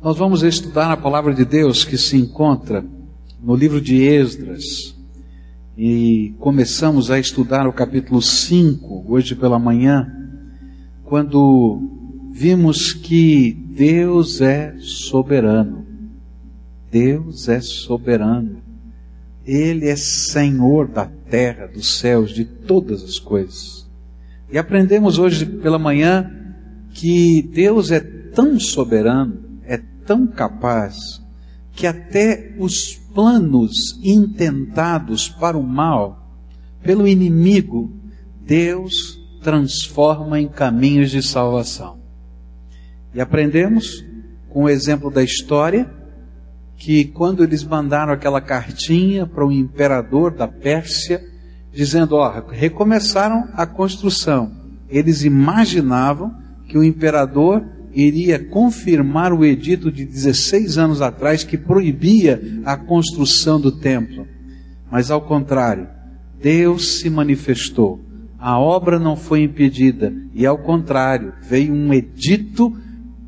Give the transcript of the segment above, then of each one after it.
Nós vamos estudar a palavra de Deus que se encontra no livro de Esdras. E começamos a estudar o capítulo 5 hoje pela manhã, quando vimos que Deus é soberano. Deus é soberano. Ele é Senhor da terra, dos céus, de todas as coisas. E aprendemos hoje pela manhã que Deus é tão soberano tão capaz que até os planos intentados para o mal pelo inimigo, Deus transforma em caminhos de salvação. E aprendemos com o exemplo da história que quando eles mandaram aquela cartinha para o imperador da Pérsia, dizendo, ó, recomeçaram a construção. Eles imaginavam que o imperador iria confirmar o edito de 16 anos atrás que proibia a construção do templo. Mas ao contrário, Deus se manifestou. A obra não foi impedida e ao contrário, veio um edito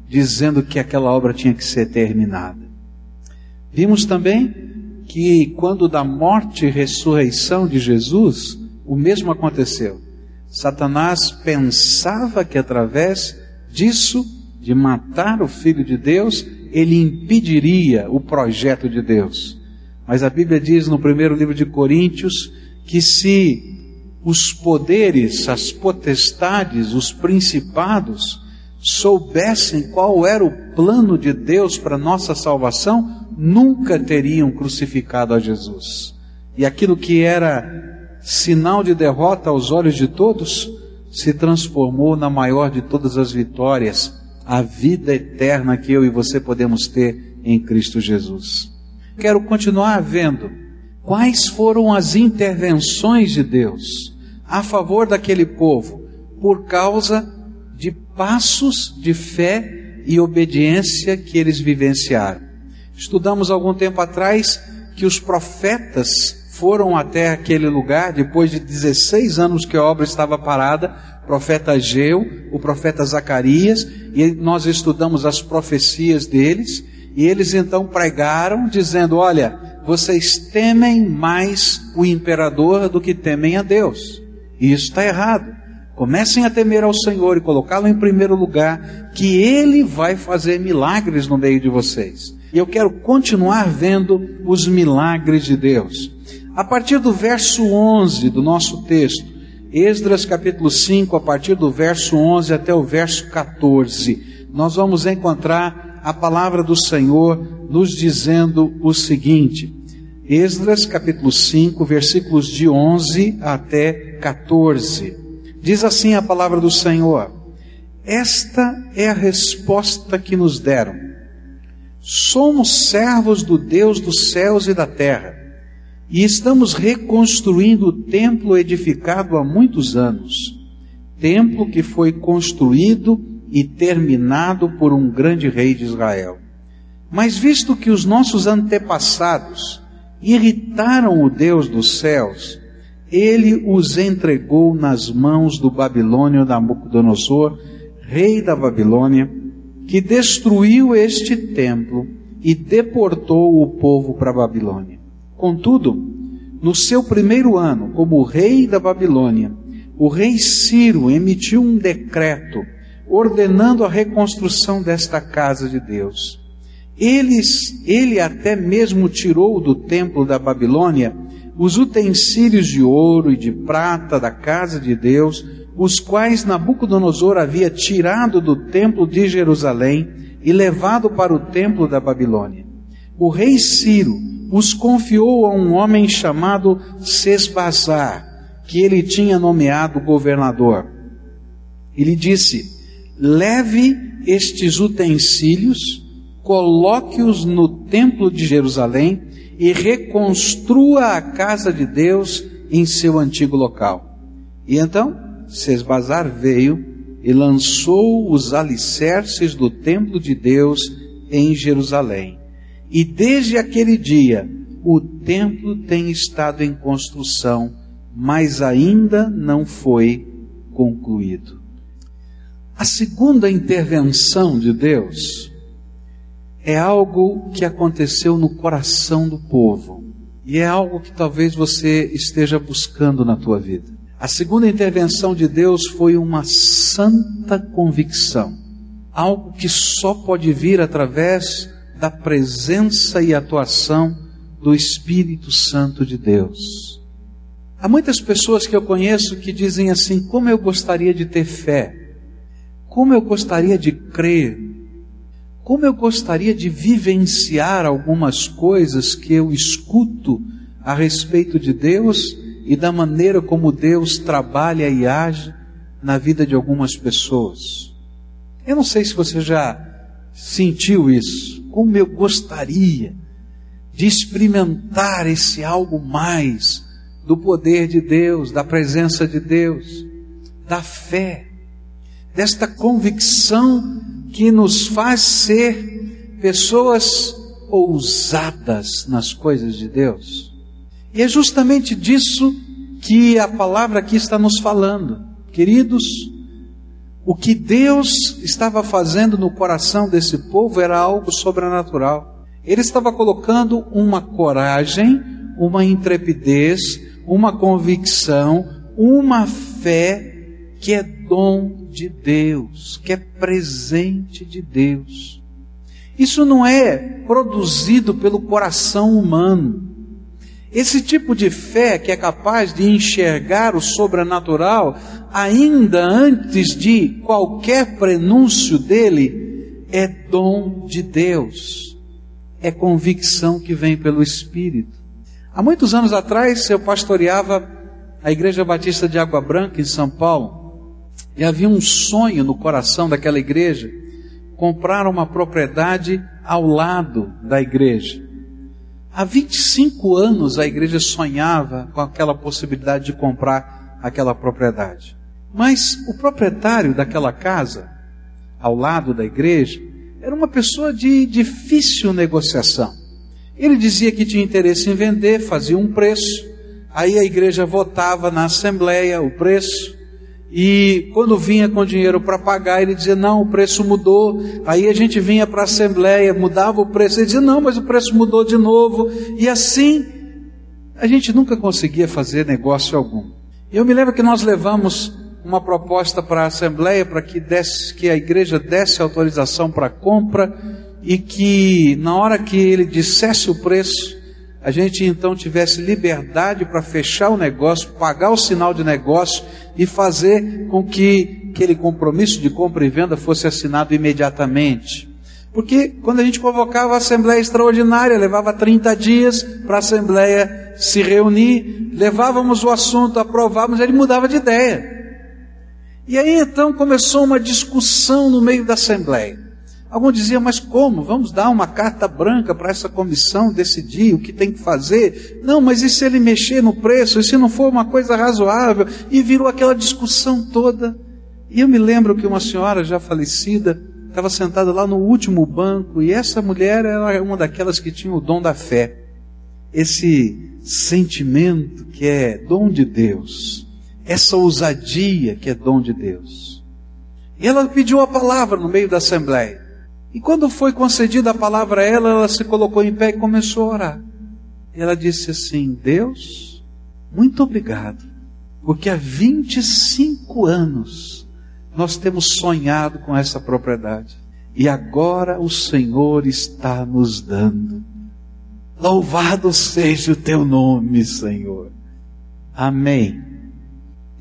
dizendo que aquela obra tinha que ser terminada. Vimos também que quando da morte e ressurreição de Jesus, o mesmo aconteceu. Satanás pensava que através disso de matar o Filho de Deus, ele impediria o projeto de Deus. Mas a Bíblia diz no primeiro livro de Coríntios que se os poderes, as potestades, os principados soubessem qual era o plano de Deus para nossa salvação, nunca teriam crucificado a Jesus. E aquilo que era sinal de derrota aos olhos de todos, se transformou na maior de todas as vitórias, a vida eterna que eu e você podemos ter em Cristo Jesus. Quero continuar vendo quais foram as intervenções de Deus a favor daquele povo por causa de passos de fé e obediência que eles vivenciaram. Estudamos algum tempo atrás que os profetas foram até aquele lugar depois de 16 anos que a obra estava parada profeta Ageu, o profeta Zacarias, e nós estudamos as profecias deles, e eles então pregaram dizendo: Olha, vocês temem mais o imperador do que temem a Deus. E isso está errado. Comecem a temer ao Senhor e colocá-lo em primeiro lugar, que Ele vai fazer milagres no meio de vocês. E eu quero continuar vendo os milagres de Deus. A partir do verso 11 do nosso texto, Esdras capítulo 5, a partir do verso 11 até o verso 14, nós vamos encontrar a palavra do Senhor nos dizendo o seguinte. Esdras capítulo 5, versículos de 11 até 14. Diz assim a palavra do Senhor: Esta é a resposta que nos deram. Somos servos do Deus dos céus e da terra e estamos reconstruindo o templo edificado há muitos anos. Templo que foi construído e terminado por um grande rei de Israel. Mas visto que os nossos antepassados irritaram o Deus dos céus, ele os entregou nas mãos do babilônio Nabucodonosor, rei da Babilônia, que destruiu este templo e deportou o povo para a Babilônia. Contudo, no seu primeiro ano, como rei da Babilônia, o rei Ciro emitiu um decreto ordenando a reconstrução desta casa de Deus. Eles, ele até mesmo tirou do templo da Babilônia os utensílios de ouro e de prata da casa de Deus, os quais Nabucodonosor havia tirado do templo de Jerusalém e levado para o templo da Babilônia. O rei Ciro os confiou a um homem chamado Sesbazar, que ele tinha nomeado governador. Ele disse: leve estes utensílios, coloque-os no templo de Jerusalém e reconstrua a casa de Deus em seu antigo local. E então, Sesbazar veio e lançou os alicerces do templo de Deus em Jerusalém. E desde aquele dia, o templo tem estado em construção, mas ainda não foi concluído. A segunda intervenção de Deus é algo que aconteceu no coração do povo. E é algo que talvez você esteja buscando na tua vida. A segunda intervenção de Deus foi uma santa convicção. Algo que só pode vir através da presença e atuação do Espírito Santo de Deus. Há muitas pessoas que eu conheço que dizem assim: como eu gostaria de ter fé, como eu gostaria de crer, como eu gostaria de vivenciar algumas coisas que eu escuto a respeito de Deus e da maneira como Deus trabalha e age na vida de algumas pessoas. Eu não sei se você já sentiu isso. Como eu gostaria de experimentar esse algo mais do poder de Deus, da presença de Deus, da fé, desta convicção que nos faz ser pessoas ousadas nas coisas de Deus. E é justamente disso que a palavra aqui está nos falando. Queridos, o que Deus estava fazendo no coração desse povo era algo sobrenatural. Ele estava colocando uma coragem, uma intrepidez, uma convicção, uma fé que é dom de Deus, que é presente de Deus. Isso não é produzido pelo coração humano. Esse tipo de fé que é capaz de enxergar o sobrenatural ainda antes de qualquer prenúncio dele é dom de Deus. É convicção que vem pelo Espírito. Há muitos anos atrás eu pastoreava a Igreja Batista de Água Branca em São Paulo e havia um sonho no coração daquela igreja comprar uma propriedade ao lado da igreja. Há 25 anos a igreja sonhava com aquela possibilidade de comprar aquela propriedade. Mas o proprietário daquela casa, ao lado da igreja, era uma pessoa de difícil negociação. Ele dizia que tinha interesse em vender, fazia um preço, aí a igreja votava na assembleia o preço, e quando vinha com dinheiro para pagar, ele dizia: Não, o preço mudou. Aí a gente vinha para a assembleia, mudava o preço. Ele dizia: Não, mas o preço mudou de novo. E assim, a gente nunca conseguia fazer negócio algum. Eu me lembro que nós levamos uma proposta para a assembleia para que, desse, que a igreja desse autorização para compra e que na hora que ele dissesse o preço, a gente então tivesse liberdade para fechar o negócio, pagar o sinal de negócio e fazer com que aquele compromisso de compra e venda fosse assinado imediatamente. Porque quando a gente convocava a Assembleia Extraordinária, levava 30 dias para a Assembleia se reunir, levávamos o assunto, aprovávamos, ele mudava de ideia. E aí então começou uma discussão no meio da Assembleia. Alguns diziam, mas como? Vamos dar uma carta branca para essa comissão decidir o que tem que fazer? Não, mas e se ele mexer no preço? E se não for uma coisa razoável? E virou aquela discussão toda. E eu me lembro que uma senhora já falecida estava sentada lá no último banco e essa mulher era uma daquelas que tinha o dom da fé. Esse sentimento que é dom de Deus. Essa ousadia que é dom de Deus. E ela pediu a palavra no meio da assembleia. E quando foi concedida a palavra a ela, ela se colocou em pé e começou a orar. E ela disse assim: Deus, muito obrigado, porque há 25 anos nós temos sonhado com essa propriedade e agora o Senhor está nos dando. Louvado seja o teu nome, Senhor. Amém.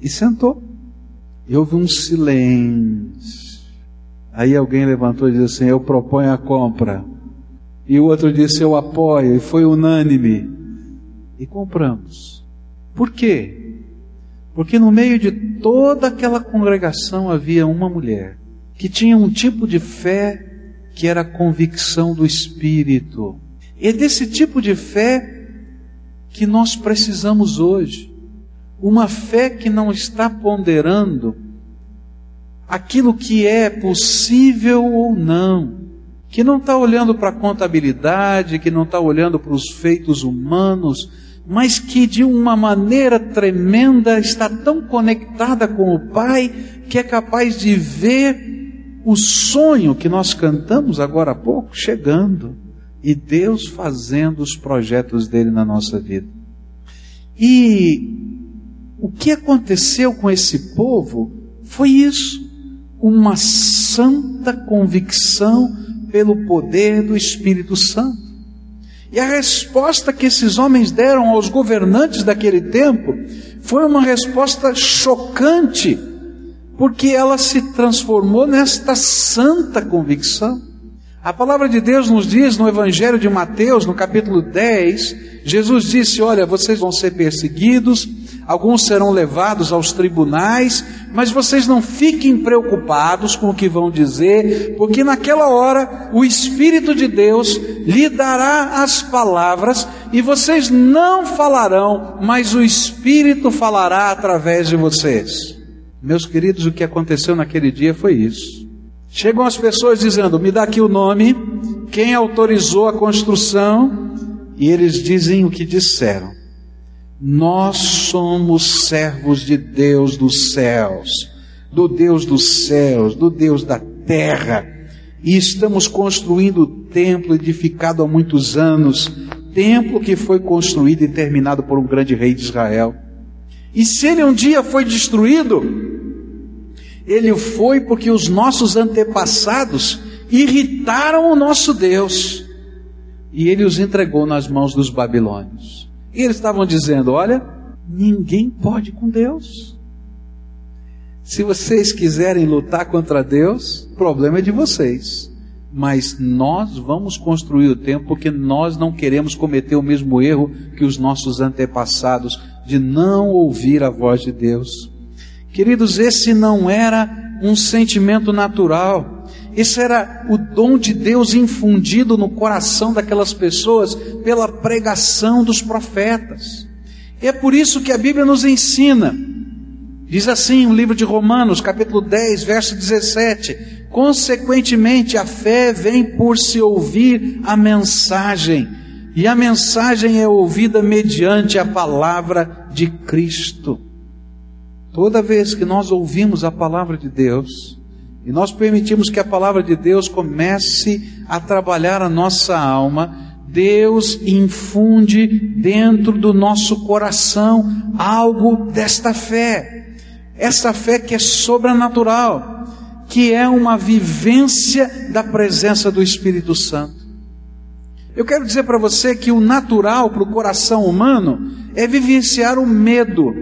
E sentou. E houve um silêncio. Aí alguém levantou e disse assim: Eu proponho a compra. E o outro disse: Eu apoio. E foi unânime. E compramos. Por quê? Porque no meio de toda aquela congregação havia uma mulher que tinha um tipo de fé que era a convicção do Espírito. É desse tipo de fé que nós precisamos hoje. Uma fé que não está ponderando aquilo que é possível ou não, que não está olhando para a contabilidade, que não está olhando para os feitos humanos, mas que de uma maneira tremenda está tão conectada com o Pai que é capaz de ver o sonho que nós cantamos agora há pouco chegando e Deus fazendo os projetos dele na nossa vida. E o que aconteceu com esse povo foi isso, uma santa convicção pelo poder do Espírito Santo. E a resposta que esses homens deram aos governantes daquele tempo foi uma resposta chocante, porque ela se transformou nesta santa convicção. A palavra de Deus nos diz no Evangelho de Mateus, no capítulo 10, Jesus disse: Olha, vocês vão ser perseguidos, alguns serão levados aos tribunais, mas vocês não fiquem preocupados com o que vão dizer, porque naquela hora o Espírito de Deus lhe dará as palavras e vocês não falarão, mas o Espírito falará através de vocês. Meus queridos, o que aconteceu naquele dia foi isso. Chegam as pessoas dizendo: Me dá aqui o nome, quem autorizou a construção, e eles dizem o que disseram. Nós somos servos de Deus dos céus, do Deus dos céus, do Deus da terra, e estamos construindo o templo edificado há muitos anos, templo que foi construído e terminado por um grande rei de Israel. E se ele um dia foi destruído, ele foi porque os nossos antepassados irritaram o nosso Deus. E ele os entregou nas mãos dos babilônios. E eles estavam dizendo: Olha, ninguém pode com Deus. Se vocês quiserem lutar contra Deus, o problema é de vocês. Mas nós vamos construir o templo porque nós não queremos cometer o mesmo erro que os nossos antepassados de não ouvir a voz de Deus. Queridos, esse não era um sentimento natural. Esse era o dom de Deus infundido no coração daquelas pessoas pela pregação dos profetas. E é por isso que a Bíblia nos ensina. Diz assim o livro de Romanos, capítulo 10, verso 17: Consequentemente, a fé vem por se ouvir a mensagem, e a mensagem é ouvida mediante a palavra de Cristo. Toda vez que nós ouvimos a palavra de Deus, e nós permitimos que a palavra de Deus comece a trabalhar a nossa alma, Deus infunde dentro do nosso coração algo desta fé. Esta fé que é sobrenatural, que é uma vivência da presença do Espírito Santo. Eu quero dizer para você que o natural para o coração humano é vivenciar o medo,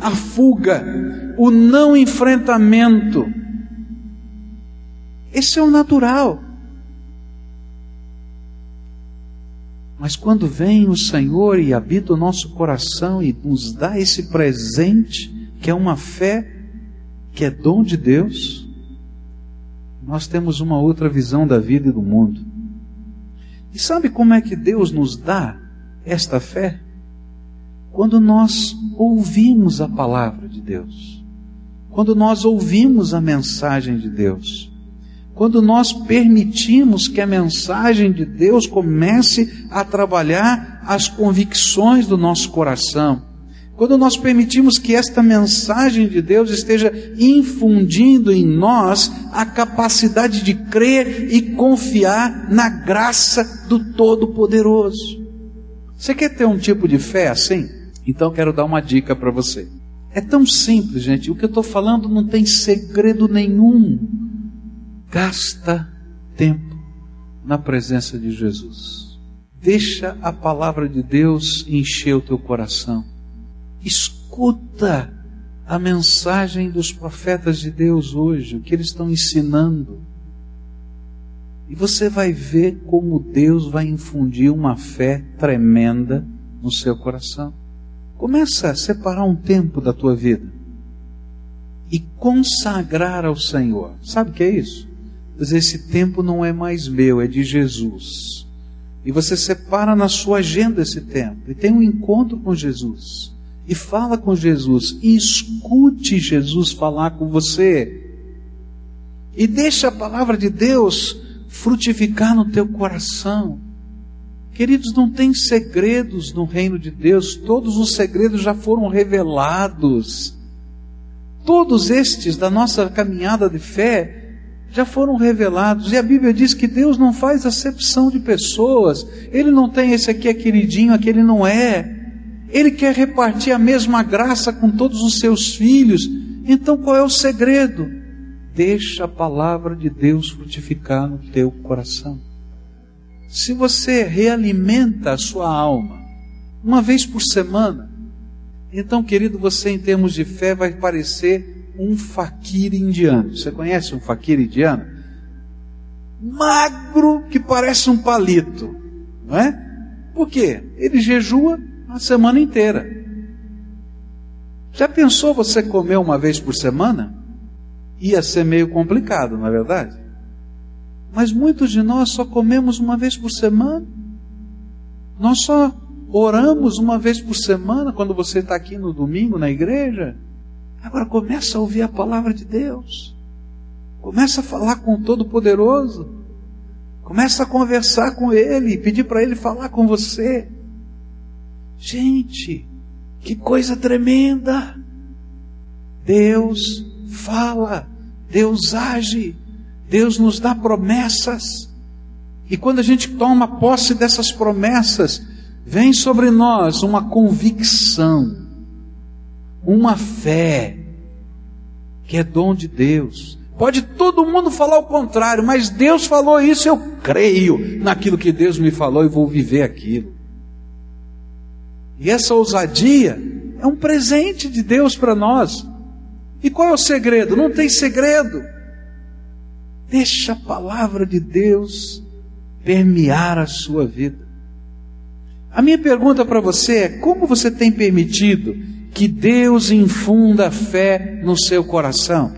a fuga, o não enfrentamento. Esse é o natural. Mas quando vem o Senhor e habita o nosso coração e nos dá esse presente, que é uma fé, que é dom de Deus, nós temos uma outra visão da vida e do mundo. E sabe como é que Deus nos dá esta fé? quando nós ouvimos a palavra de Deus, quando nós ouvimos a mensagem de Deus, quando nós permitimos que a mensagem de Deus comece a trabalhar as convicções do nosso coração, quando nós permitimos que esta mensagem de Deus esteja infundindo em nós a capacidade de crer e confiar na graça do Todo-Poderoso. Você quer ter um tipo de fé assim? Então quero dar uma dica para você. É tão simples, gente. O que eu estou falando não tem segredo nenhum. Gasta tempo na presença de Jesus. Deixa a palavra de Deus encher o teu coração. Escuta a mensagem dos profetas de Deus hoje, o que eles estão ensinando. E você vai ver como Deus vai infundir uma fé tremenda no seu coração. Começa a separar um tempo da tua vida e consagrar ao Senhor. Sabe o que é isso? Dizer, esse tempo não é mais meu, é de Jesus. E você separa na sua agenda esse tempo e tem um encontro com Jesus. E fala com Jesus e escute Jesus falar com você. E deixa a palavra de Deus frutificar no teu coração. Queridos, não tem segredos no reino de Deus, todos os segredos já foram revelados. Todos estes da nossa caminhada de fé já foram revelados. E a Bíblia diz que Deus não faz acepção de pessoas. Ele não tem esse aqui é queridinho, aquele não é. Ele quer repartir a mesma graça com todos os seus filhos. Então qual é o segredo? Deixa a palavra de Deus frutificar no teu coração. Se você realimenta a sua alma uma vez por semana, então, querido, você em termos de fé vai parecer um faquir indiano. Você conhece um faquir indiano? Magro que parece um palito, não é? Por quê? Ele jejua a semana inteira. Já pensou você comer uma vez por semana? Ia ser meio complicado, não é verdade? Mas muitos de nós só comemos uma vez por semana. Nós só oramos uma vez por semana quando você está aqui no domingo na igreja. Agora começa a ouvir a palavra de Deus. Começa a falar com o Todo-Poderoso. Começa a conversar com Ele, pedir para Ele falar com você. Gente, que coisa tremenda! Deus fala, Deus age, Deus nos dá promessas. E quando a gente toma posse dessas promessas, vem sobre nós uma convicção, uma fé, que é dom de Deus. Pode todo mundo falar o contrário, mas Deus falou isso, eu creio naquilo que Deus me falou e vou viver aquilo. E essa ousadia é um presente de Deus para nós. E qual é o segredo? Não tem segredo. Deixa a palavra de Deus permear a sua vida. A minha pergunta para você é: como você tem permitido que Deus infunda fé no seu coração?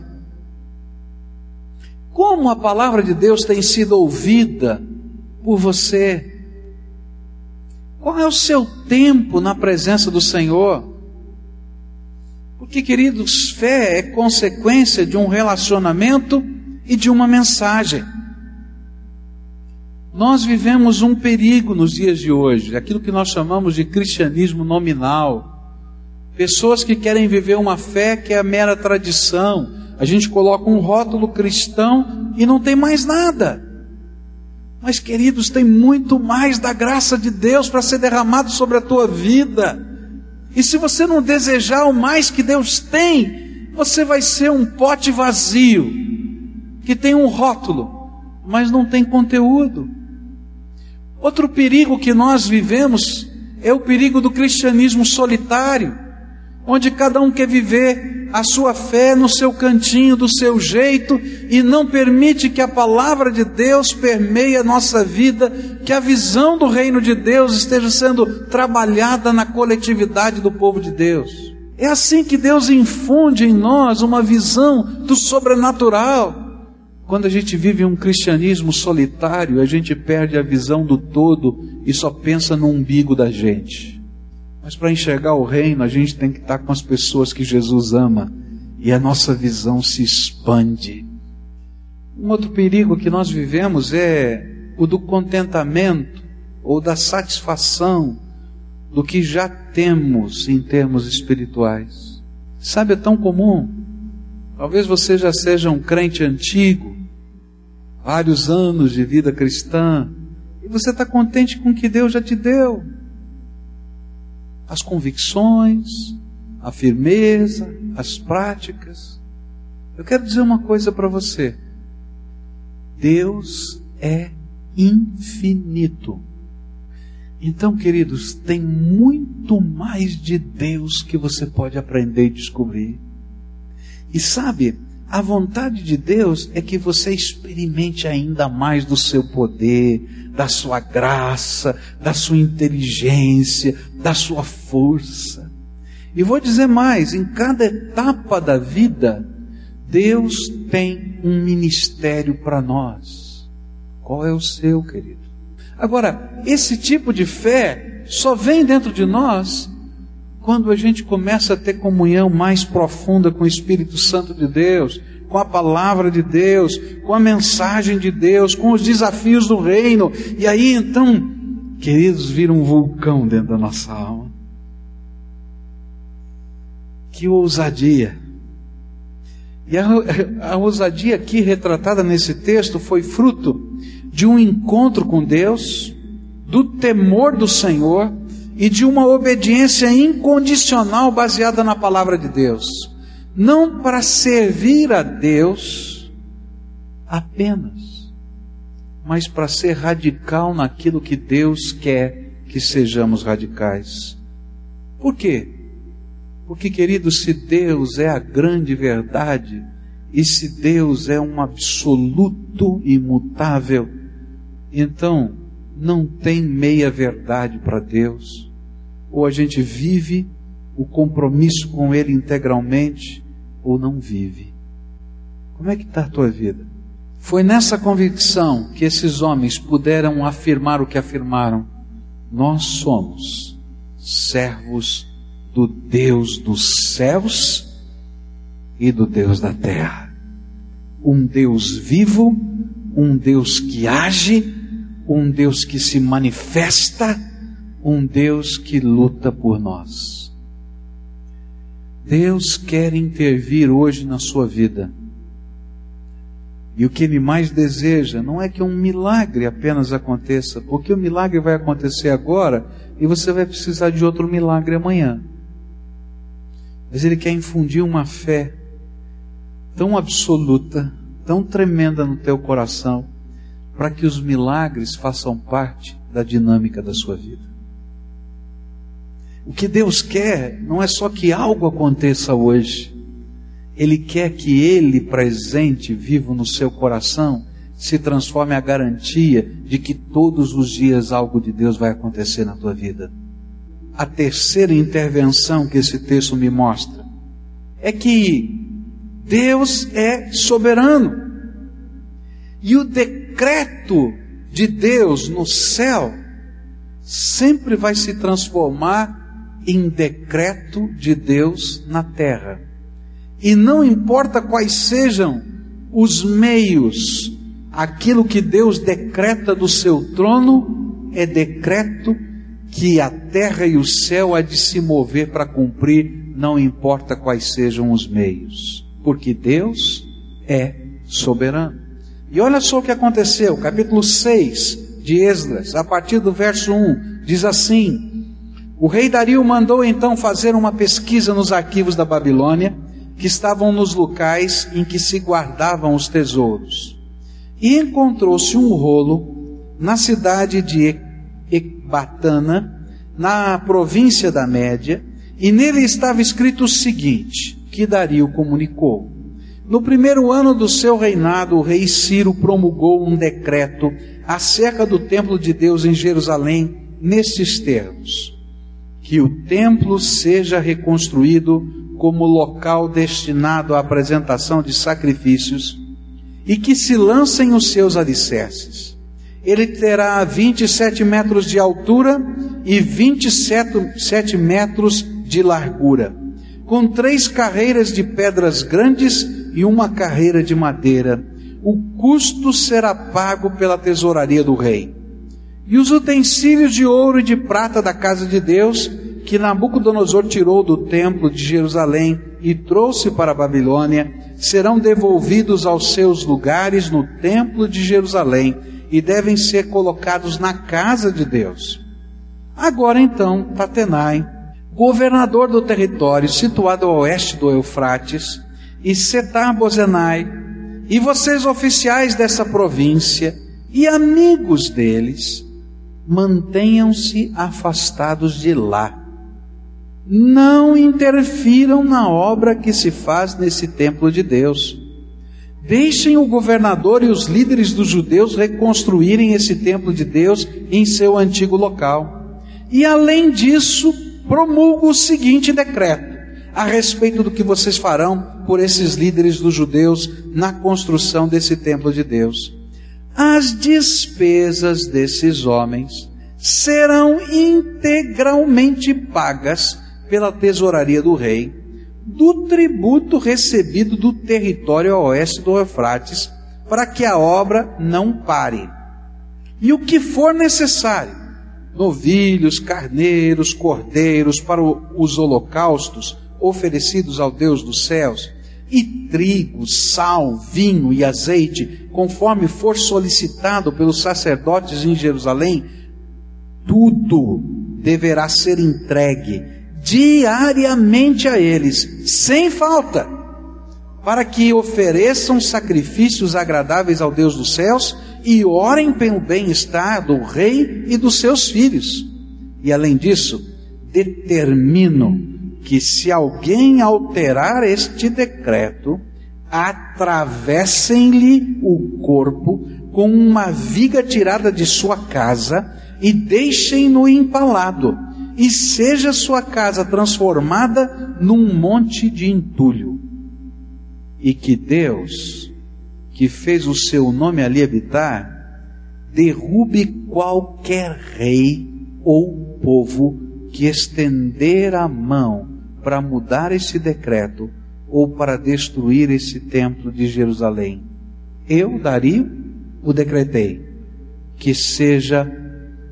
Como a palavra de Deus tem sido ouvida por você? Qual é o seu tempo na presença do Senhor? Porque, queridos, fé é consequência de um relacionamento e de uma mensagem. Nós vivemos um perigo nos dias de hoje, aquilo que nós chamamos de cristianismo nominal. Pessoas que querem viver uma fé que é a mera tradição. A gente coloca um rótulo cristão e não tem mais nada. Mas, queridos, tem muito mais da graça de Deus para ser derramado sobre a tua vida. E se você não desejar o mais que Deus tem, você vai ser um pote vazio, que tem um rótulo, mas não tem conteúdo. Outro perigo que nós vivemos é o perigo do cristianismo solitário, onde cada um quer viver a sua fé no seu cantinho, do seu jeito, e não permite que a palavra de Deus permeie a nossa vida, que a visão do reino de Deus esteja sendo trabalhada na coletividade do povo de Deus. É assim que Deus infunde em nós uma visão do sobrenatural quando a gente vive um cristianismo solitário, a gente perde a visão do todo e só pensa no umbigo da gente. Mas para enxergar o reino, a gente tem que estar com as pessoas que Jesus ama e a nossa visão se expande. Um outro perigo que nós vivemos é o do contentamento ou da satisfação do que já temos em termos espirituais. Sabe, é tão comum. Talvez você já seja um crente antigo, vários anos de vida cristã, e você está contente com o que Deus já te deu. As convicções, a firmeza, as práticas. Eu quero dizer uma coisa para você. Deus é infinito. Então, queridos, tem muito mais de Deus que você pode aprender e descobrir. E sabe, a vontade de Deus é que você experimente ainda mais do seu poder, da sua graça, da sua inteligência, da sua força. E vou dizer mais: em cada etapa da vida, Deus tem um ministério para nós. Qual é o seu, querido? Agora, esse tipo de fé só vem dentro de nós quando a gente começa a ter comunhão mais profunda com o Espírito Santo de Deus, com a palavra de Deus, com a mensagem de Deus, com os desafios do reino, e aí então, queridos, vira um vulcão dentro da nossa alma. Que ousadia! E a, a ousadia aqui retratada nesse texto foi fruto de um encontro com Deus, do temor do Senhor e de uma obediência incondicional baseada na palavra de Deus. Não para servir a Deus apenas, mas para ser radical naquilo que Deus quer que sejamos radicais. Por quê? Porque, querido, se Deus é a grande verdade, e se Deus é um absoluto imutável, então não tem meia verdade para Deus. Ou a gente vive o compromisso com Ele integralmente, ou não vive. Como é que está a tua vida? Foi nessa convicção que esses homens puderam afirmar o que afirmaram. Nós somos servos do Deus dos céus e do Deus da terra. Um Deus vivo, um Deus que age, um Deus que se manifesta, um Deus que luta por nós. Deus quer intervir hoje na sua vida. E o que ele mais deseja não é que um milagre apenas aconteça, porque o milagre vai acontecer agora e você vai precisar de outro milagre amanhã. Mas Ele quer infundir uma fé tão absoluta, tão tremenda no teu coração, para que os milagres façam parte da dinâmica da sua vida. O que Deus quer não é só que algo aconteça hoje, Ele quer que Ele presente, vivo no seu coração, se transforme a garantia de que todos os dias algo de Deus vai acontecer na tua vida a terceira intervenção que esse texto me mostra é que Deus é soberano. E o decreto de Deus no céu sempre vai se transformar em decreto de Deus na terra. E não importa quais sejam os meios, aquilo que Deus decreta do seu trono é decreto que a terra e o céu há de se mover para cumprir, não importa quais sejam os meios, porque Deus é soberano. E olha só o que aconteceu, capítulo 6 de Esdras, a partir do verso 1, diz assim: O rei Dario mandou então fazer uma pesquisa nos arquivos da Babilônia, que estavam nos locais em que se guardavam os tesouros. E encontrou-se um rolo na cidade de Ecbatana, na província da Média, e nele estava escrito o seguinte, que Dario comunicou. No primeiro ano do seu reinado, o rei Ciro promulgou um decreto acerca do templo de Deus em Jerusalém, nestes termos: que o templo seja reconstruído como local destinado à apresentação de sacrifícios e que se lancem os seus alicerces ele terá 27 metros de altura e 27 metros de largura, com três carreiras de pedras grandes e uma carreira de madeira. O custo será pago pela tesouraria do rei. E os utensílios de ouro e de prata da casa de Deus, que Nabucodonosor tirou do templo de Jerusalém e trouxe para a Babilônia, serão devolvidos aos seus lugares no templo de Jerusalém e devem ser colocados na casa de Deus. Agora então, Tatenai, governador do território situado ao oeste do Eufrates, e Setar-Bozenai, e vocês oficiais dessa província e amigos deles, mantenham-se afastados de lá. Não interfiram na obra que se faz nesse templo de Deus Deixem o governador e os líderes dos judeus reconstruírem esse templo de Deus em seu antigo local. E além disso, promulgo o seguinte decreto a respeito do que vocês farão por esses líderes dos judeus na construção desse templo de Deus. As despesas desses homens serão integralmente pagas pela tesouraria do rei do tributo recebido do território a oeste do Eufrates, para que a obra não pare. E o que for necessário, novilhos, carneiros, cordeiros para os holocaustos oferecidos ao Deus dos céus, e trigo, sal, vinho e azeite, conforme for solicitado pelos sacerdotes em Jerusalém, tudo deverá ser entregue diariamente a eles, sem falta, para que ofereçam sacrifícios agradáveis ao Deus dos céus e orem pelo bem-estar do rei e dos seus filhos. E além disso, determino que se alguém alterar este decreto, atravessem-lhe o corpo com uma viga tirada de sua casa e deixem-no empalado, e seja sua casa transformada num monte de entulho. E que Deus, que fez o seu nome ali habitar, derrube qualquer rei ou povo que estender a mão para mudar esse decreto ou para destruir esse templo de Jerusalém. Eu, Dario, o decretei que seja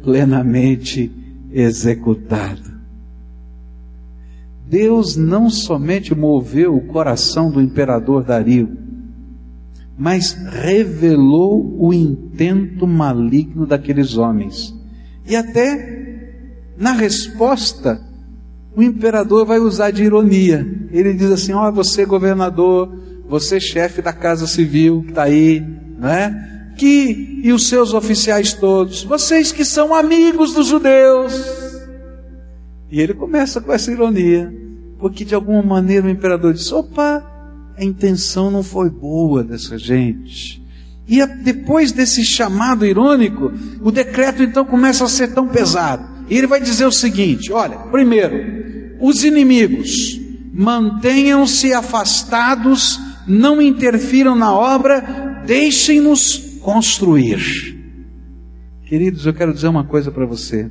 plenamente executado. Deus não somente moveu o coração do imperador Dario, mas revelou o intento maligno daqueles homens. E até na resposta, o imperador vai usar de ironia. Ele diz assim: Ó, oh, você governador, você chefe da casa civil que está aí, né? Que e os seus oficiais todos, vocês que são amigos dos judeus. E ele começa com essa ironia, porque de alguma maneira o imperador diz: opa, a intenção não foi boa dessa gente. E depois desse chamado irônico, o decreto então começa a ser tão pesado. E ele vai dizer o seguinte: olha, primeiro, os inimigos mantenham-se afastados, não interfiram na obra, deixem-nos construir. Queridos, eu quero dizer uma coisa para você.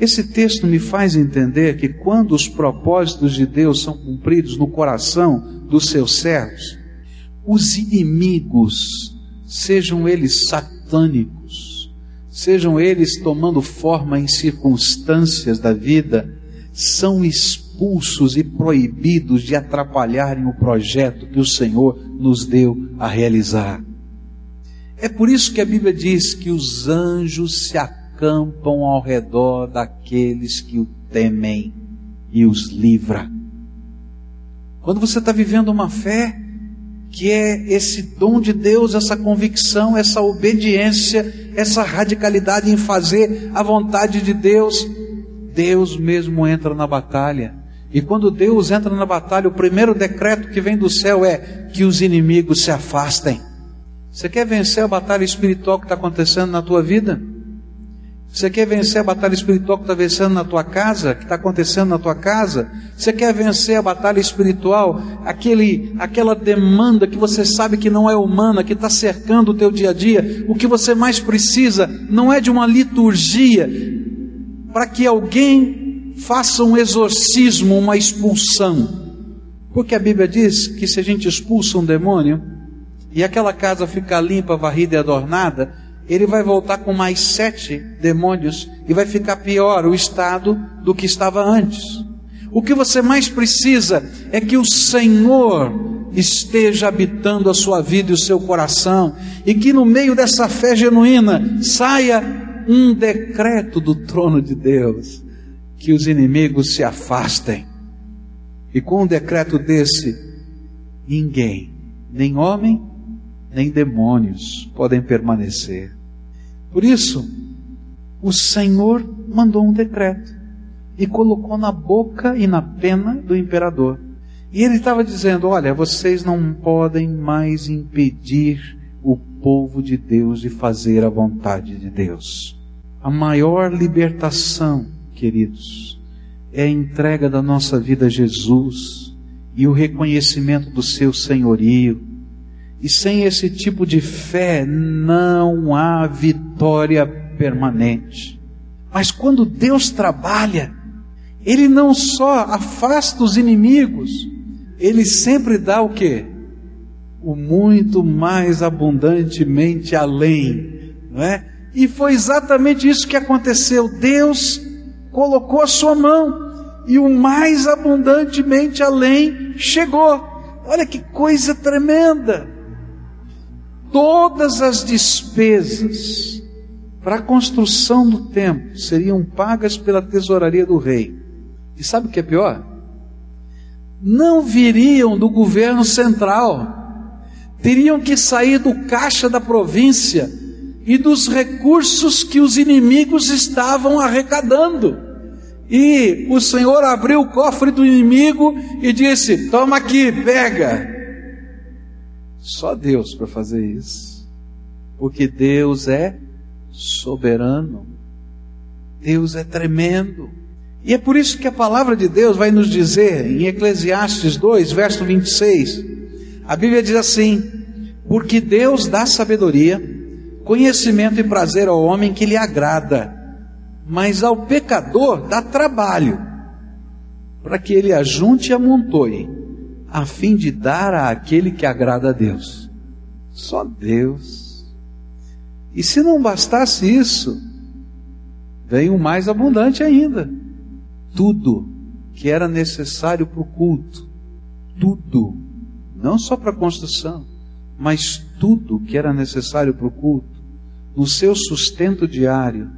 Esse texto me faz entender que quando os propósitos de Deus são cumpridos no coração dos seus servos, os inimigos, sejam eles satânicos, sejam eles tomando forma em circunstâncias da vida, são expulsos e proibidos de atrapalharem o projeto que o Senhor nos deu a realizar. É por isso que a Bíblia diz que os anjos se acampam ao redor daqueles que o temem e os livra. Quando você está vivendo uma fé, que é esse dom de Deus, essa convicção, essa obediência, essa radicalidade em fazer a vontade de Deus, Deus mesmo entra na batalha. E quando Deus entra na batalha, o primeiro decreto que vem do céu é que os inimigos se afastem. Você quer vencer a batalha espiritual que está acontecendo na tua vida? Você quer vencer a batalha espiritual que está vencendo na tua casa, que está acontecendo na tua casa? Você quer vencer a batalha espiritual, aquele, aquela demanda que você sabe que não é humana, que está cercando o teu dia a dia? O que você mais precisa não é de uma liturgia para que alguém faça um exorcismo, uma expulsão. Porque a Bíblia diz que se a gente expulsa um demônio e aquela casa ficar limpa, varrida e adornada, ele vai voltar com mais sete demônios e vai ficar pior o estado do que estava antes. O que você mais precisa é que o Senhor esteja habitando a sua vida e o seu coração, e que no meio dessa fé genuína saia um decreto do trono de Deus, que os inimigos se afastem. E com um decreto desse, ninguém, nem homem, nem demônios podem permanecer. Por isso, o Senhor mandou um decreto e colocou na boca e na pena do imperador. E ele estava dizendo: Olha, vocês não podem mais impedir o povo de Deus de fazer a vontade de Deus. A maior libertação, queridos, é a entrega da nossa vida a Jesus e o reconhecimento do seu senhorio e sem esse tipo de fé não há vitória permanente. Mas quando Deus trabalha, Ele não só afasta os inimigos, Ele sempre dá o que? O muito mais abundantemente além, não é? E foi exatamente isso que aconteceu. Deus colocou a sua mão e o mais abundantemente além chegou. Olha que coisa tremenda! Todas as despesas para a construção do templo seriam pagas pela tesouraria do rei. E sabe o que é pior? Não viriam do governo central. Teriam que sair do caixa da província e dos recursos que os inimigos estavam arrecadando. E o Senhor abriu o cofre do inimigo e disse: Toma aqui, pega. Só Deus para fazer isso. Porque Deus é soberano. Deus é tremendo. E é por isso que a palavra de Deus vai nos dizer em Eclesiastes 2, verso 26. A Bíblia diz assim: Porque Deus dá sabedoria, conhecimento e prazer ao homem que lhe agrada, mas ao pecador dá trabalho, para que ele ajunte e amontoe, a fim de dar àquele que agrada a Deus. Só Deus e se não bastasse isso, vem o mais abundante ainda. Tudo que era necessário para o culto, tudo, não só para a construção, mas tudo que era necessário para o culto, no seu sustento diário,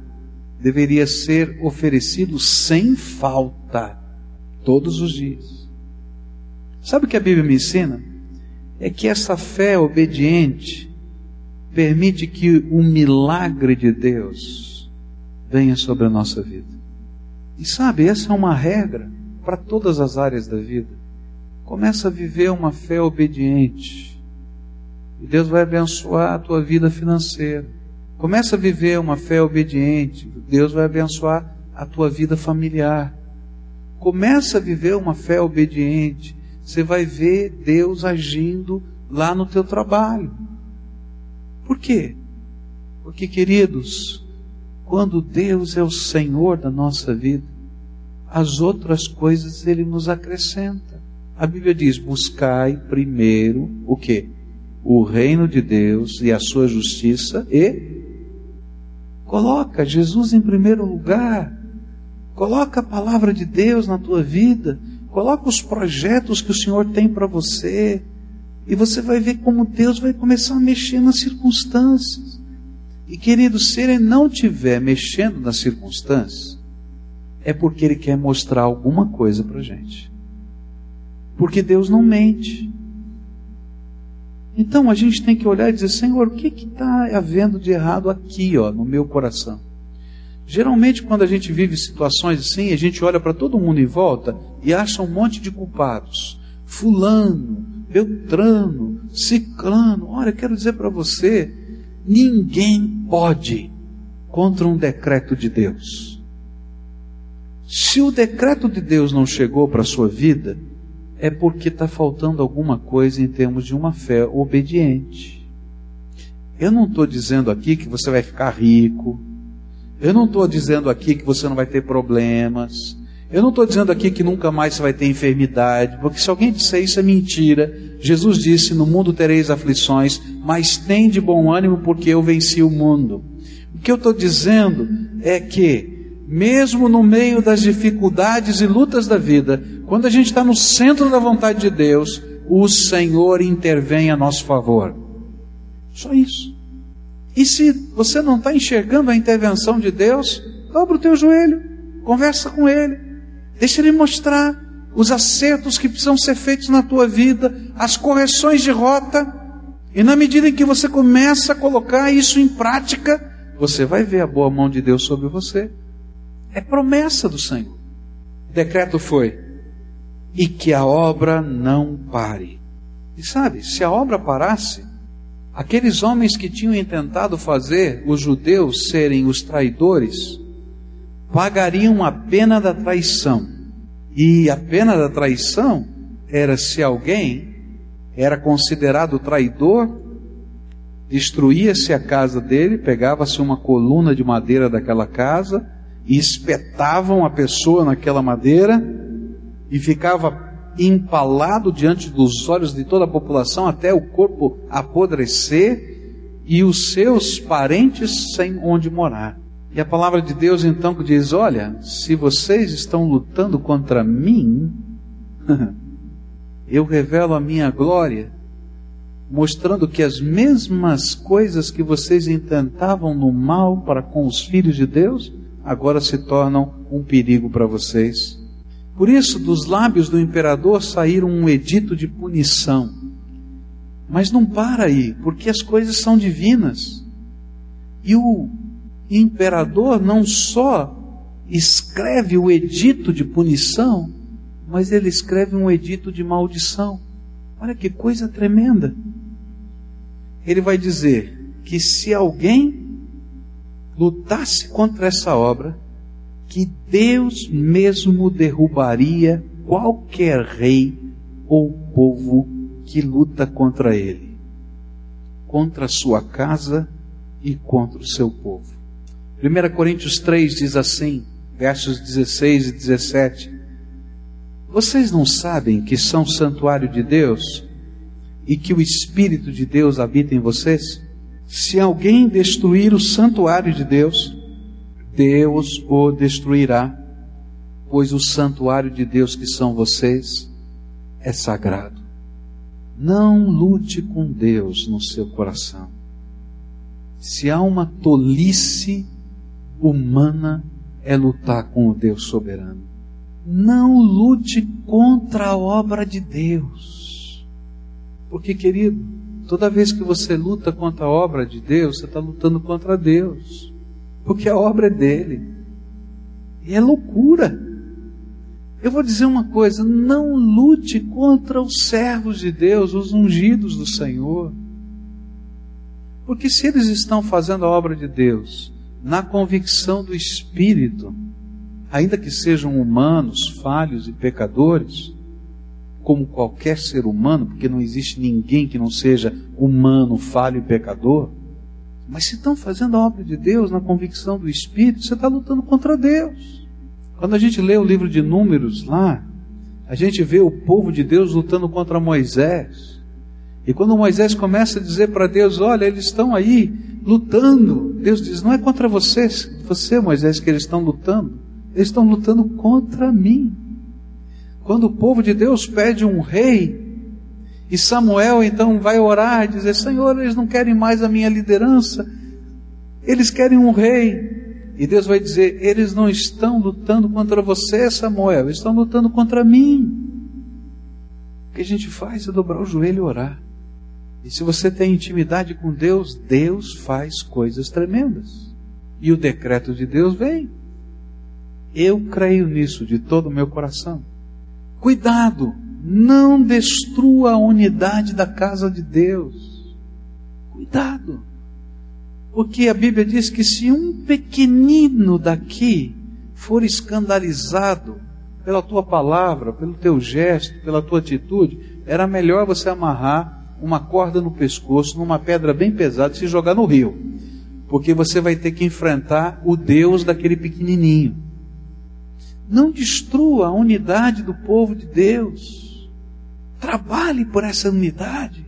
deveria ser oferecido sem falta, todos os dias. Sabe o que a Bíblia me ensina? É que essa fé obediente, permite que o milagre de Deus venha sobre a nossa vida. E sabe, essa é uma regra para todas as áreas da vida. Começa a viver uma fé obediente. E Deus vai abençoar a tua vida financeira. Começa a viver uma fé obediente. Deus vai abençoar a tua vida familiar. Começa a viver uma fé obediente. Você vai ver Deus agindo lá no teu trabalho. Por quê? Porque, queridos, quando Deus é o Senhor da nossa vida, as outras coisas Ele nos acrescenta. A Bíblia diz: buscai primeiro o que? O reino de Deus e a sua justiça e coloca Jesus em primeiro lugar. Coloca a palavra de Deus na tua vida. Coloca os projetos que o Senhor tem para você. E você vai ver como Deus vai começar a mexer nas circunstâncias. E querido, se Ele não estiver mexendo nas circunstâncias, é porque Ele quer mostrar alguma coisa para gente. Porque Deus não mente. Então a gente tem que olhar e dizer, Senhor, o que está havendo de errado aqui, ó, no meu coração? Geralmente, quando a gente vive situações assim, a gente olha para todo mundo em volta e acha um monte de culpados. Fulano, Beltrano, Ciclano. Olha, eu quero dizer para você: ninguém pode contra um decreto de Deus. Se o decreto de Deus não chegou para a sua vida, é porque está faltando alguma coisa em termos de uma fé obediente. Eu não estou dizendo aqui que você vai ficar rico. Eu não estou dizendo aqui que você não vai ter problemas. Eu não estou dizendo aqui que nunca mais você vai ter enfermidade, porque se alguém disser isso é mentira. Jesus disse: No mundo tereis aflições, mas tem de bom ânimo, porque eu venci o mundo. O que eu estou dizendo é que, mesmo no meio das dificuldades e lutas da vida, quando a gente está no centro da vontade de Deus, o Senhor intervém a nosso favor. Só isso. E se você não está enxergando a intervenção de Deus, dobra o teu joelho, conversa com Ele. Deixa Ele mostrar os acertos que precisam ser feitos na tua vida, as correções de rota. E na medida em que você começa a colocar isso em prática, você vai ver a boa mão de Deus sobre você. É promessa do Senhor. O decreto foi: e que a obra não pare. E sabe, se a obra parasse, aqueles homens que tinham intentado fazer os judeus serem os traidores, pagariam a pena da traição. E a pena da traição era se alguém era considerado traidor, destruía-se a casa dele, pegava-se uma coluna de madeira daquela casa e espetavam a pessoa naquela madeira e ficava empalado diante dos olhos de toda a população até o corpo apodrecer e os seus parentes sem onde morar. E a palavra de Deus então diz: Olha, se vocês estão lutando contra mim, eu revelo a minha glória, mostrando que as mesmas coisas que vocês intentavam no mal para com os filhos de Deus, agora se tornam um perigo para vocês. Por isso, dos lábios do imperador saíram um edito de punição. Mas não para aí, porque as coisas são divinas. E o imperador não só escreve o edito de punição, mas ele escreve um edito de maldição. Olha que coisa tremenda. Ele vai dizer que se alguém lutasse contra essa obra, que Deus mesmo derrubaria qualquer rei ou povo que luta contra ele, contra a sua casa e contra o seu povo. 1 Coríntios 3 diz assim, versos 16 e 17: Vocês não sabem que são santuário de Deus e que o Espírito de Deus habita em vocês? Se alguém destruir o santuário de Deus, Deus o destruirá, pois o santuário de Deus que são vocês é sagrado. Não lute com Deus no seu coração. Se há uma tolice humana, é lutar com o Deus soberano. Não lute contra a obra de Deus. Porque, querido, toda vez que você luta contra a obra de Deus, você está lutando contra Deus porque a obra é dele. E é loucura. Eu vou dizer uma coisa: não lute contra os servos de Deus, os ungidos do Senhor. Porque se eles estão fazendo a obra de Deus na convicção do Espírito, ainda que sejam humanos, falhos e pecadores, como qualquer ser humano, porque não existe ninguém que não seja humano, falho e pecador, mas se estão fazendo a obra de Deus na convicção do Espírito, você está lutando contra Deus. Quando a gente lê o livro de Números lá, a gente vê o povo de Deus lutando contra Moisés. E quando Moisés começa a dizer para Deus: Olha, eles estão aí lutando, Deus diz: Não é contra vocês, você, Moisés, que eles estão lutando, eles estão lutando contra mim. Quando o povo de Deus pede um rei, e Samuel então vai orar dizer: Senhor, eles não querem mais a minha liderança, eles querem um rei. E Deus vai dizer: Eles não estão lutando contra você, Samuel, estão lutando contra mim. O que a gente faz é dobrar o joelho e orar. E se você tem intimidade com Deus, Deus faz coisas tremendas. E o decreto de Deus vem. Eu creio nisso de todo o meu coração. Cuidado não destrua a unidade da casa de Deus. Cuidado. Porque a Bíblia diz que se um pequenino daqui for escandalizado pela tua palavra, pelo teu gesto, pela tua atitude, era melhor você amarrar uma corda no pescoço, numa pedra bem pesada e se jogar no rio. Porque você vai ter que enfrentar o Deus daquele pequenininho. Não destrua a unidade do povo de Deus. Trabalhe por essa unidade.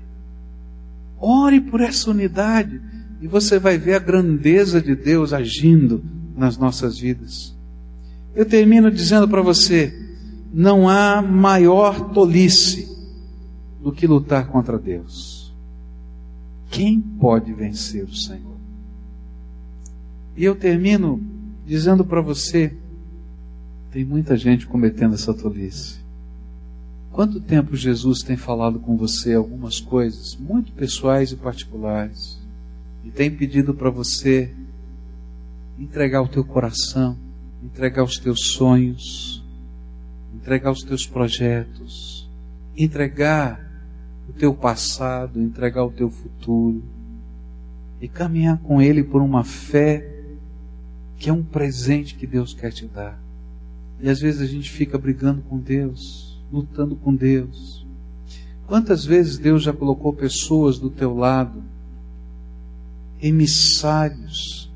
Ore por essa unidade. E você vai ver a grandeza de Deus agindo nas nossas vidas. Eu termino dizendo para você: não há maior tolice do que lutar contra Deus. Quem pode vencer o Senhor? E eu termino dizendo para você: tem muita gente cometendo essa tolice. Quanto tempo Jesus tem falado com você algumas coisas muito pessoais e particulares e tem pedido para você entregar o teu coração, entregar os teus sonhos, entregar os teus projetos, entregar o teu passado, entregar o teu futuro e caminhar com Ele por uma fé que é um presente que Deus quer te dar. E às vezes a gente fica brigando com Deus lutando com Deus. Quantas vezes Deus já colocou pessoas do teu lado, emissários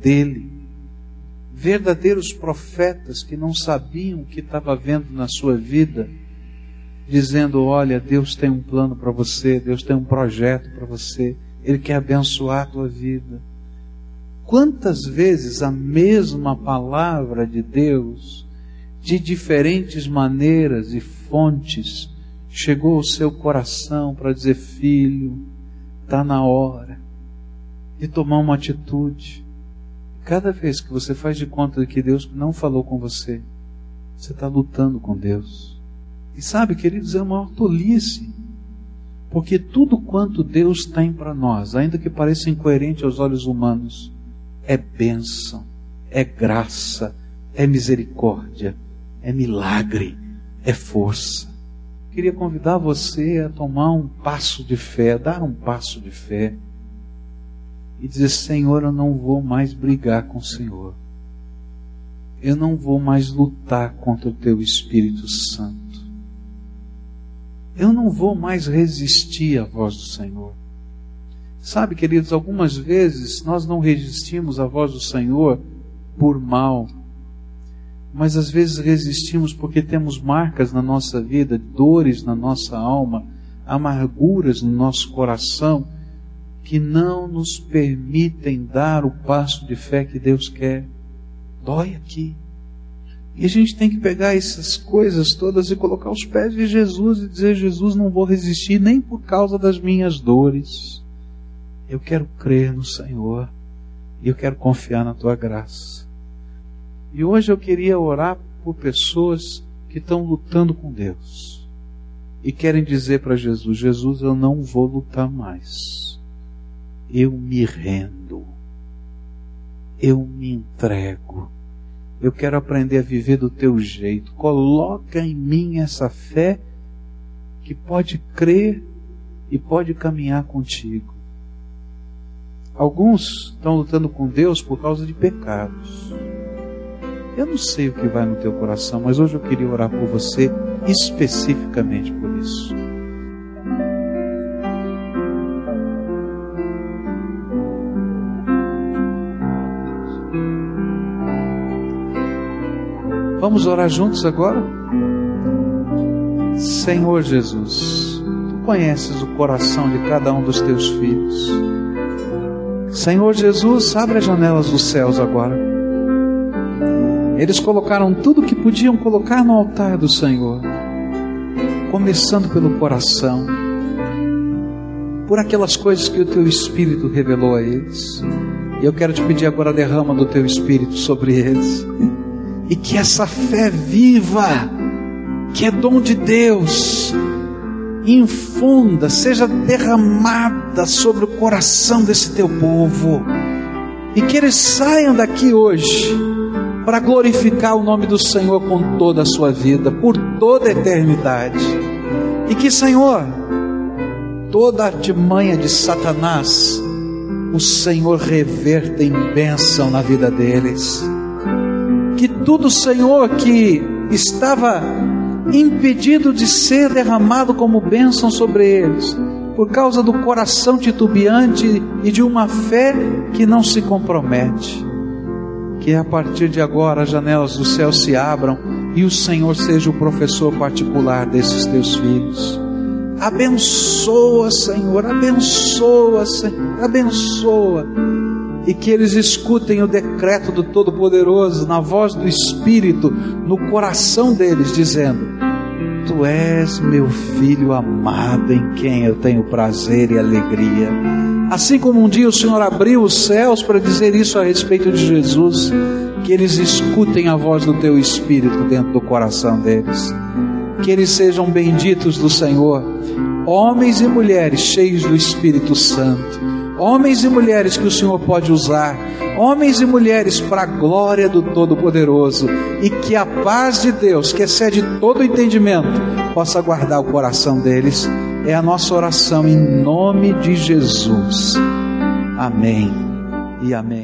dele, verdadeiros profetas que não sabiam o que estava vendo na sua vida, dizendo: Olha, Deus tem um plano para você, Deus tem um projeto para você, Ele quer abençoar a tua vida. Quantas vezes a mesma palavra de Deus de diferentes maneiras e fontes chegou ao seu coração para dizer: Filho, está na hora de tomar uma atitude. Cada vez que você faz de conta de que Deus não falou com você, você está lutando com Deus. E sabe, queridos, é uma tolice. Porque tudo quanto Deus tem para nós, ainda que pareça incoerente aos olhos humanos, é bênção, é graça, é misericórdia, é milagre, é força. Queria convidar você a tomar um passo de fé, dar um passo de fé e dizer: Senhor, eu não vou mais brigar com o Senhor. Eu não vou mais lutar contra o teu Espírito Santo. Eu não vou mais resistir à voz do Senhor. Sabe, queridos, algumas vezes nós não resistimos à voz do Senhor por mal, mas às vezes resistimos porque temos marcas na nossa vida, dores na nossa alma, amarguras no nosso coração que não nos permitem dar o passo de fé que Deus quer. Dói aqui. E a gente tem que pegar essas coisas todas e colocar os pés de Jesus e dizer: Jesus, não vou resistir nem por causa das minhas dores. Eu quero crer no Senhor e eu quero confiar na tua graça. E hoje eu queria orar por pessoas que estão lutando com Deus e querem dizer para Jesus: Jesus, eu não vou lutar mais eu me rendo, eu me entrego, eu quero aprender a viver do teu jeito. Coloca em mim essa fé que pode crer e pode caminhar contigo. Alguns estão lutando com Deus por causa de pecados. Eu não sei o que vai no teu coração, mas hoje eu queria orar por você especificamente por isso. Vamos orar juntos agora? Senhor Jesus, tu conheces o coração de cada um dos teus filhos. Senhor Jesus, abre as janelas dos céus agora. Eles colocaram tudo que podiam colocar no altar do Senhor, começando pelo coração, por aquelas coisas que o teu Espírito revelou a eles. E eu quero te pedir agora, derrama do teu Espírito sobre eles e que essa fé viva, que é dom de Deus, infunda, seja derramada sobre o coração desse teu povo, e que eles saiam daqui hoje para glorificar o nome do Senhor com toda a sua vida, por toda a eternidade. E que, Senhor, toda artimanha de Satanás, o Senhor reverta em bênção na vida deles que tudo, Senhor, que estava impedido de ser derramado como bênção sobre eles, por causa do coração titubeante e de uma fé que não se compromete. Que a partir de agora as janelas do céu se abram e o Senhor seja o professor particular desses teus filhos. Abençoa, Senhor, abençoa, Senhor, abençoa e que eles escutem o decreto do Todo-Poderoso na voz do Espírito, no coração deles, dizendo: Tu és meu filho amado em quem eu tenho prazer e alegria. Assim como um dia o Senhor abriu os céus para dizer isso a respeito de Jesus, que eles escutem a voz do teu Espírito dentro do coração deles. Que eles sejam benditos do Senhor, homens e mulheres cheios do Espírito Santo homens e mulheres que o Senhor pode usar, homens e mulheres para a glória do Todo-Poderoso, e que a paz de Deus, que excede todo entendimento, possa guardar o coração deles. É a nossa oração em nome de Jesus. Amém e amém.